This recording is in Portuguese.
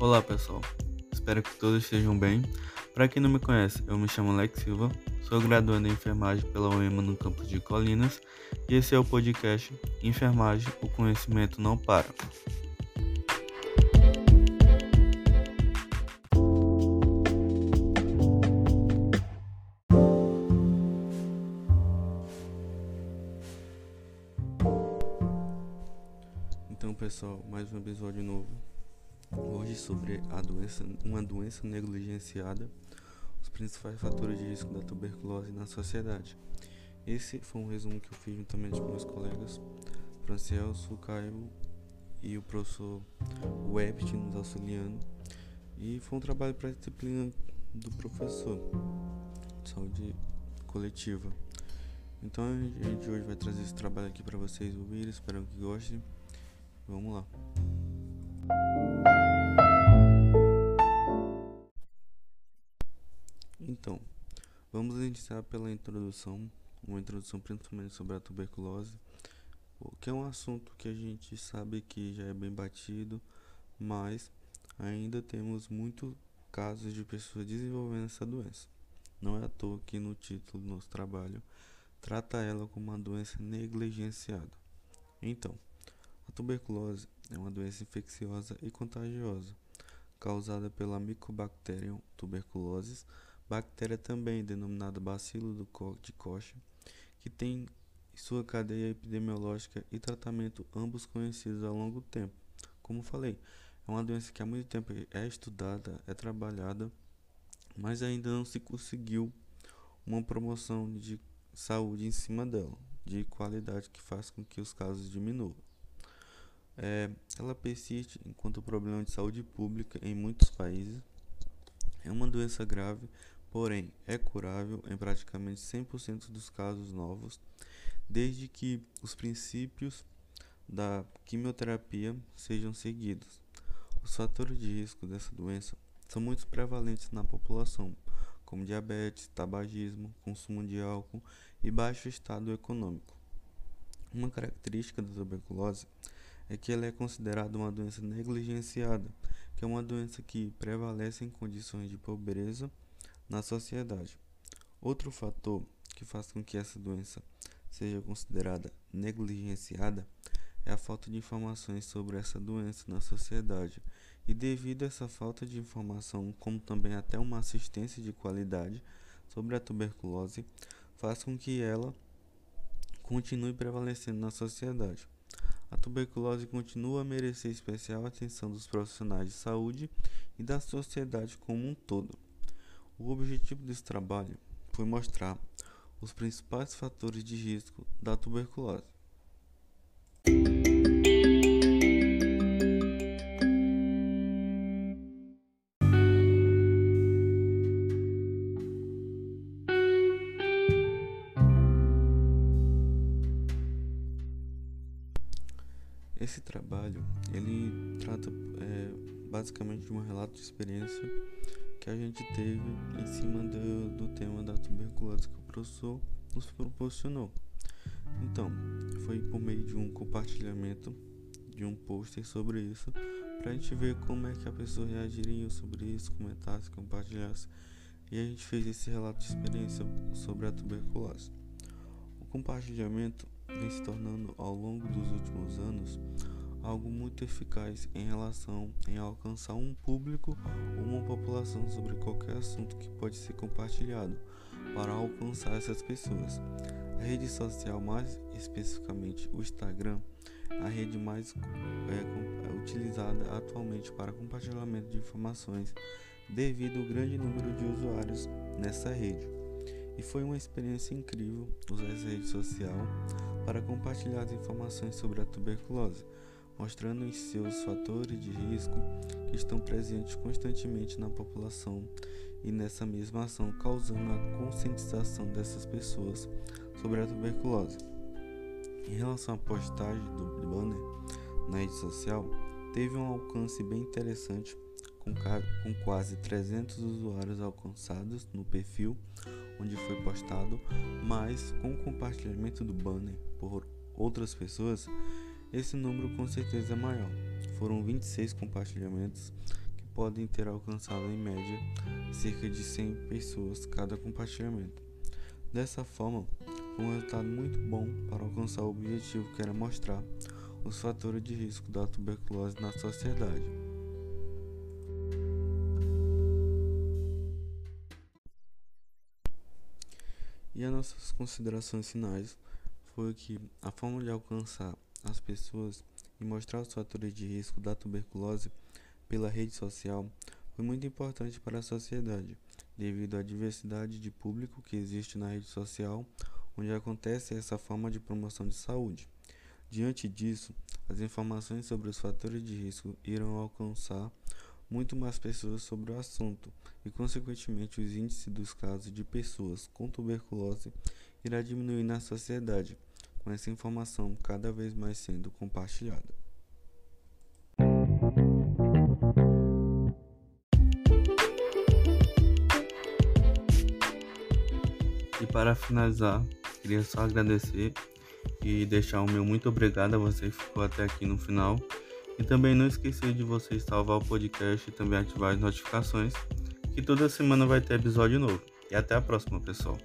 Olá pessoal, espero que todos estejam bem. Para quem não me conhece, eu me chamo Alex Silva, sou graduando em enfermagem pela UEMA no campus de Colinas e esse é o podcast Enfermagem, o conhecimento não para. Então pessoal, mais um episódio novo Hoje sobre a doença, uma doença negligenciada, os principais fatores de risco da tuberculose na sociedade. Esse foi um resumo que eu fiz juntamente com meus colegas Francelso, Caio e o professor Webt nos auxiliando. E foi um trabalho para a disciplina do professor de saúde coletiva. Então a gente hoje vai trazer esse trabalho aqui para vocês ouvirem, espero que gostem. Vamos lá. Então, vamos iniciar pela introdução, uma introdução principalmente sobre a tuberculose, que é um assunto que a gente sabe que já é bem batido, mas ainda temos muitos casos de pessoas desenvolvendo essa doença. Não é à toa que no título do nosso trabalho trata ela como uma doença negligenciada. Então, a tuberculose é uma doença infecciosa e contagiosa, causada pela Mycobacterium tuberculosis, bactéria também denominada bacilo de Koch, que tem sua cadeia epidemiológica e tratamento ambos conhecidos há longo tempo. Como falei, é uma doença que há muito tempo é estudada, é trabalhada, mas ainda não se conseguiu uma promoção de saúde em cima dela, de qualidade que faz com que os casos diminuam. É, ela persiste enquanto problema de saúde pública em muitos países. É uma doença grave, porém é curável em praticamente 100% dos casos novos, desde que os princípios da quimioterapia sejam seguidos. Os fatores de risco dessa doença são muito prevalentes na população, como diabetes, tabagismo, consumo de álcool e baixo estado econômico. Uma característica da tuberculose é que ela é considerada uma doença negligenciada, que é uma doença que prevalece em condições de pobreza na sociedade. Outro fator que faz com que essa doença seja considerada negligenciada é a falta de informações sobre essa doença na sociedade. E devido a essa falta de informação, como também até uma assistência de qualidade sobre a tuberculose, faz com que ela continue prevalecendo na sociedade. A tuberculose continua a merecer especial atenção dos profissionais de saúde e da sociedade como um todo. O objetivo desse trabalho foi mostrar os principais fatores de risco da tuberculose. Esse trabalho ele trata é, basicamente de um relato de experiência que a gente teve em cima do, do tema da tuberculose que o professor nos proporcionou. Então, foi por meio de um compartilhamento de um pôster sobre isso, para a gente ver como é que a pessoa reagiria sobre isso, comentasse, compartilhasse. E a gente fez esse relato de experiência sobre a tuberculose. O compartilhamento vem se tornando ao longo dos últimos anos algo muito eficaz em relação em alcançar um público ou uma população sobre qualquer assunto que pode ser compartilhado para alcançar essas pessoas. A rede social, mais especificamente o Instagram, é a rede mais é, é utilizada atualmente para compartilhamento de informações devido ao grande número de usuários nessa rede. E foi uma experiência incrível usar essa rede social para compartilhar as informações sobre a tuberculose, mostrando os seus fatores de risco que estão presentes constantemente na população e nessa mesma ação causando a conscientização dessas pessoas sobre a tuberculose. Em relação à postagem do banner na rede social, teve um alcance bem interessante com, com quase 300 usuários alcançados no perfil onde foi postado, mas com o compartilhamento do banner por outras pessoas, esse número com certeza é maior. Foram 26 compartilhamentos, que podem ter alcançado em média cerca de 100 pessoas cada compartilhamento. Dessa forma, foi um resultado muito bom para alcançar o objetivo que era mostrar os fatores de risco da tuberculose na sociedade. E as nossas considerações finais foi que a forma de alcançar as pessoas e mostrar os fatores de risco da tuberculose pela rede social foi muito importante para a sociedade, devido à diversidade de público que existe na rede social, onde acontece essa forma de promoção de saúde. Diante disso, as informações sobre os fatores de risco irão alcançar muito mais pessoas sobre o assunto e, consequentemente, os índices dos casos de pessoas com tuberculose irá diminuir na sociedade, com essa informação cada vez mais sendo compartilhada. E para finalizar, queria só agradecer e deixar o meu muito obrigado a você que ficou até aqui no final. E também não esquecer de você salvar o podcast e também ativar as notificações, que toda semana vai ter episódio novo. E até a próxima, pessoal.